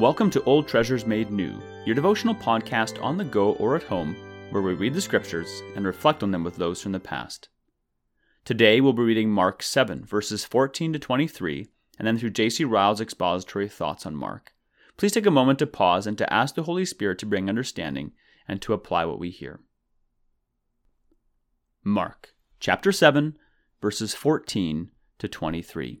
Welcome to Old Treasures Made New, your devotional podcast on the go or at home, where we read the scriptures and reflect on them with those from the past. Today we'll be reading Mark 7, verses 14 to 23, and then through J.C. Ryle's expository thoughts on Mark. Please take a moment to pause and to ask the Holy Spirit to bring understanding and to apply what we hear. Mark chapter 7, verses 14 to 23.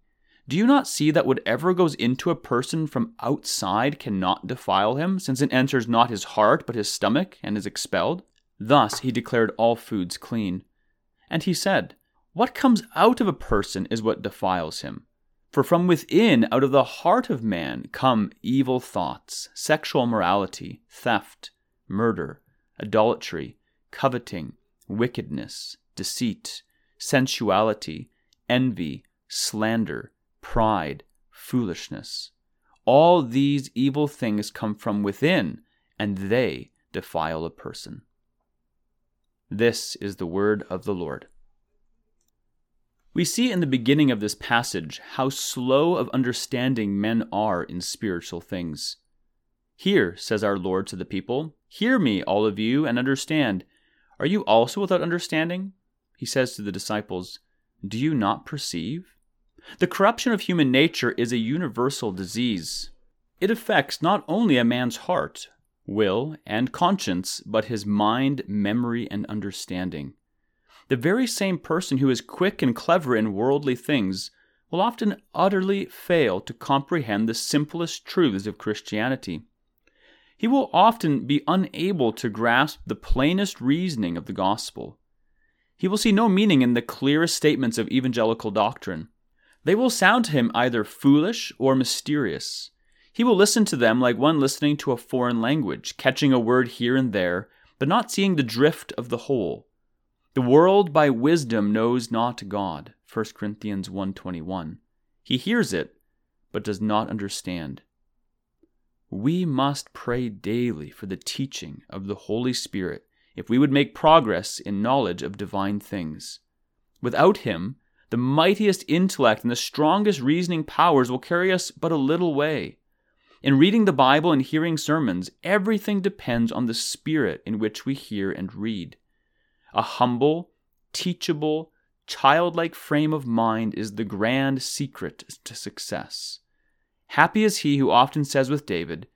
Do you not see that whatever goes into a person from outside cannot defile him, since it enters not his heart, but his stomach, and is expelled? Thus he declared all foods clean. And he said, What comes out of a person is what defiles him. For from within, out of the heart of man, come evil thoughts, sexual morality, theft, murder, idolatry, coveting, wickedness, deceit, sensuality, envy, slander pride, foolishness. All these evil things come from within, and they defile a person. This is the word of the Lord. We see in the beginning of this passage how slow of understanding men are in spiritual things. Here, says our Lord to the people, hear me, all of you, and understand. Are you also without understanding? He says to the disciples, Do you not perceive? The corruption of human nature is a universal disease. It affects not only a man's heart, will, and conscience, but his mind, memory, and understanding. The very same person who is quick and clever in worldly things will often utterly fail to comprehend the simplest truths of Christianity. He will often be unable to grasp the plainest reasoning of the gospel. He will see no meaning in the clearest statements of evangelical doctrine. They will sound to him either foolish or mysterious. He will listen to them like one listening to a foreign language, catching a word here and there, but not seeing the drift of the whole. The world by wisdom knows not God, 1 Corinthians 1:21. He hears it, but does not understand. We must pray daily for the teaching of the Holy Spirit if we would make progress in knowledge of divine things. Without him, the mightiest intellect and the strongest reasoning powers will carry us but a little way. In reading the Bible and hearing sermons, everything depends on the spirit in which we hear and read. A humble, teachable, childlike frame of mind is the grand secret to success. Happy is he who often says with David,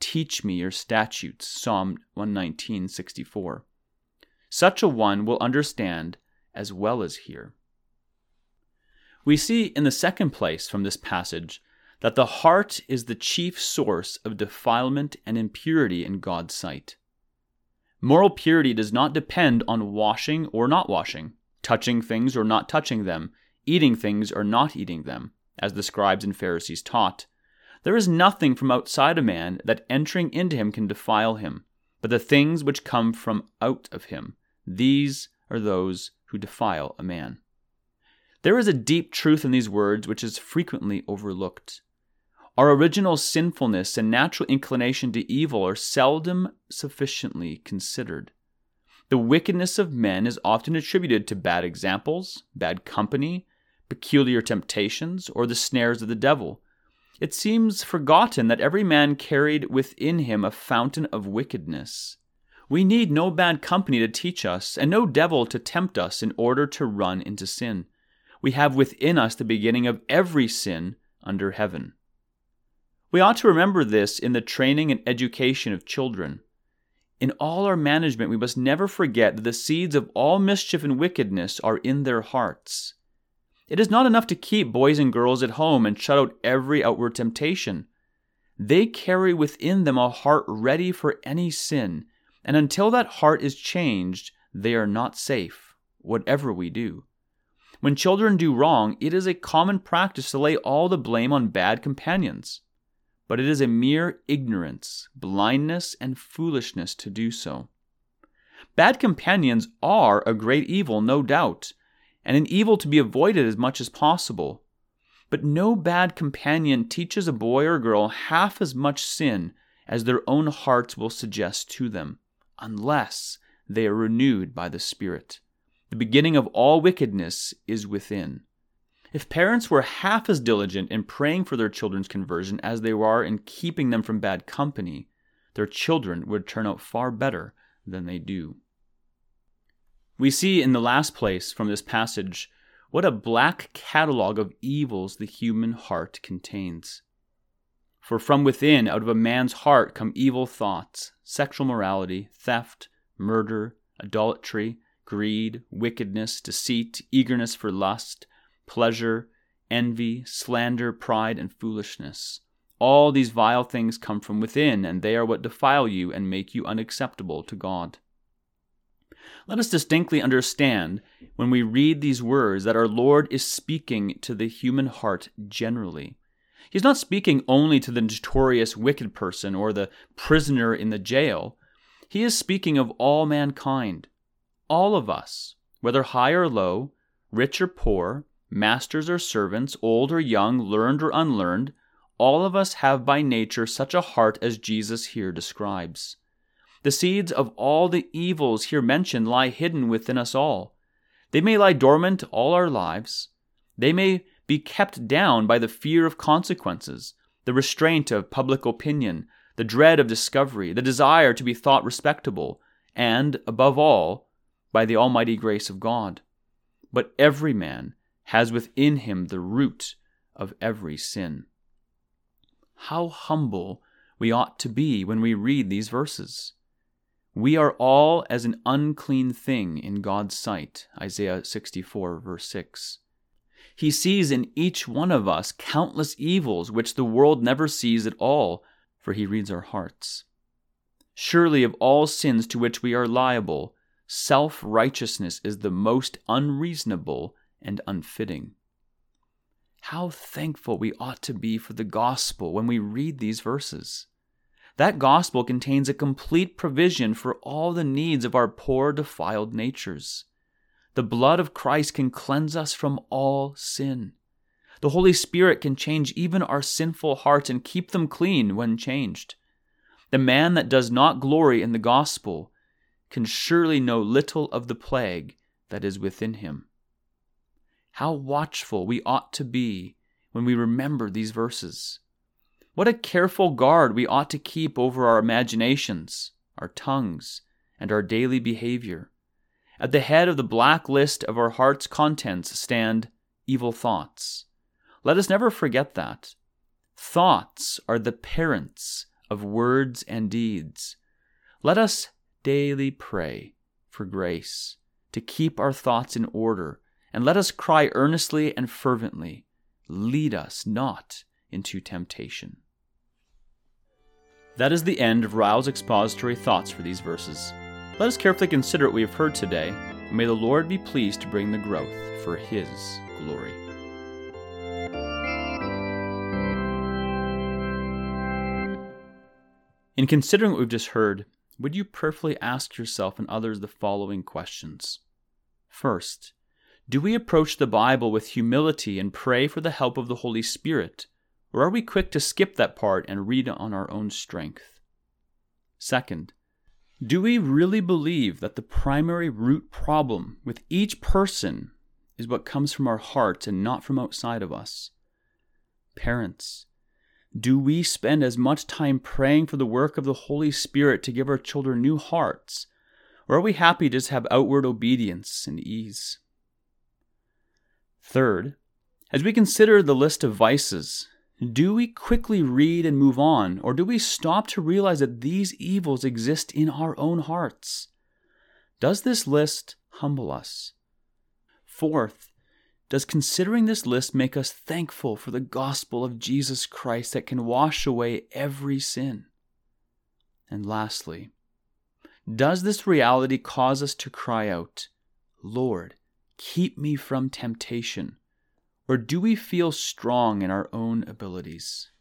Teach me your statutes, Psalm 119:64. Such a one will understand as well as hear. We see in the second place from this passage that the heart is the chief source of defilement and impurity in God's sight. Moral purity does not depend on washing or not washing, touching things or not touching them, eating things or not eating them, as the scribes and Pharisees taught. There is nothing from outside a man that entering into him can defile him, but the things which come from out of him, these are those who defile a man. There is a deep truth in these words which is frequently overlooked. Our original sinfulness and natural inclination to evil are seldom sufficiently considered. The wickedness of men is often attributed to bad examples, bad company, peculiar temptations, or the snares of the devil. It seems forgotten that every man carried within him a fountain of wickedness. We need no bad company to teach us, and no devil to tempt us in order to run into sin we have within us the beginning of every sin under heaven. We ought to remember this in the training and education of children. In all our management, we must never forget that the seeds of all mischief and wickedness are in their hearts. It is not enough to keep boys and girls at home and shut out every outward temptation. They carry within them a heart ready for any sin, and until that heart is changed, they are not safe, whatever we do. When children do wrong, it is a common practice to lay all the blame on bad companions. But it is a mere ignorance, blindness, and foolishness to do so. Bad companions are a great evil, no doubt, and an evil to be avoided as much as possible. But no bad companion teaches a boy or girl half as much sin as their own hearts will suggest to them, unless they are renewed by the Spirit. The beginning of all wickedness is within. If parents were half as diligent in praying for their children's conversion as they are in keeping them from bad company, their children would turn out far better than they do. We see in the last place from this passage what a black catalogue of evils the human heart contains. For from within, out of a man's heart, come evil thoughts, sexual morality, theft, murder, idolatry, greed, wickedness, deceit, eagerness for lust, pleasure, envy, slander, pride, and foolishness. All these vile things come from within, and they are what defile you and make you unacceptable to God. Let us distinctly understand when we read these words that our Lord is speaking to the human heart generally. He's not speaking only to the notorious wicked person or the prisoner in the jail. He is speaking of all mankind, all of us, whether high or low, rich or poor, masters or servants, old or young, learned or unlearned, all of us have by nature such a heart as Jesus here describes. The seeds of all the evils here mentioned lie hidden within us all. They may lie dormant all our lives. They may be kept down by the fear of consequences, the restraint of public opinion, the dread of discovery, the desire to be thought respectable, and, above all, by the almighty grace of God. But every man has within him the root of every sin. How humble we ought to be when we read these verses. We are all as an unclean thing in God's sight. Isaiah 64, verse 6. He sees in each one of us countless evils which the world never sees at all, for he reads our hearts. Surely, of all sins to which we are liable, self righteousness is the most unreasonable and unfitting. How thankful we ought to be for the gospel when we read these verses. That gospel contains a complete provision for all the needs of our poor, defiled natures. The blood of Christ can cleanse us from all sin. The Holy Spirit can change even our sinful hearts and keep them clean when changed. The man that does not glory in the gospel can surely know little of the plague that is within him. How watchful we ought to be when we remember these verses. What a careful guard we ought to keep over our imaginations, our tongues, and our daily behavior. At the head of the black list of our heart's contents stand evil thoughts. Let us never forget that. Thoughts are the parents of words and deeds. Let us daily pray for grace to keep our thoughts in order, and let us cry earnestly and fervently, Lead us not into temptation. That is the end of Ryle's expository thoughts for these verses. Let us carefully consider what we have heard today, and may the Lord be pleased to bring the growth for His glory. In considering what we've just heard, would you prayerfully ask yourself and others the following questions? First, do we approach the Bible with humility and pray for the help of the Holy Spirit or are we quick to skip that part and read on our own strength? Second, do we really believe that the primary root problem with each person is what comes from our hearts and not from outside of us? Parents, do we spend as much time praying for the work of the Holy Spirit to give our children new hearts? Or are we happy to just have outward obedience and ease? Third, as we consider the list of vices do we quickly read and move on, or do we stop to realize that these evils exist in our own hearts? Does this list humble us? Fourth, does considering this list make us thankful for the gospel of Jesus Christ that can wash away every sin? And lastly, does this reality cause us to cry out, Lord, keep me from temptation? Or do we feel strong in our own abilities?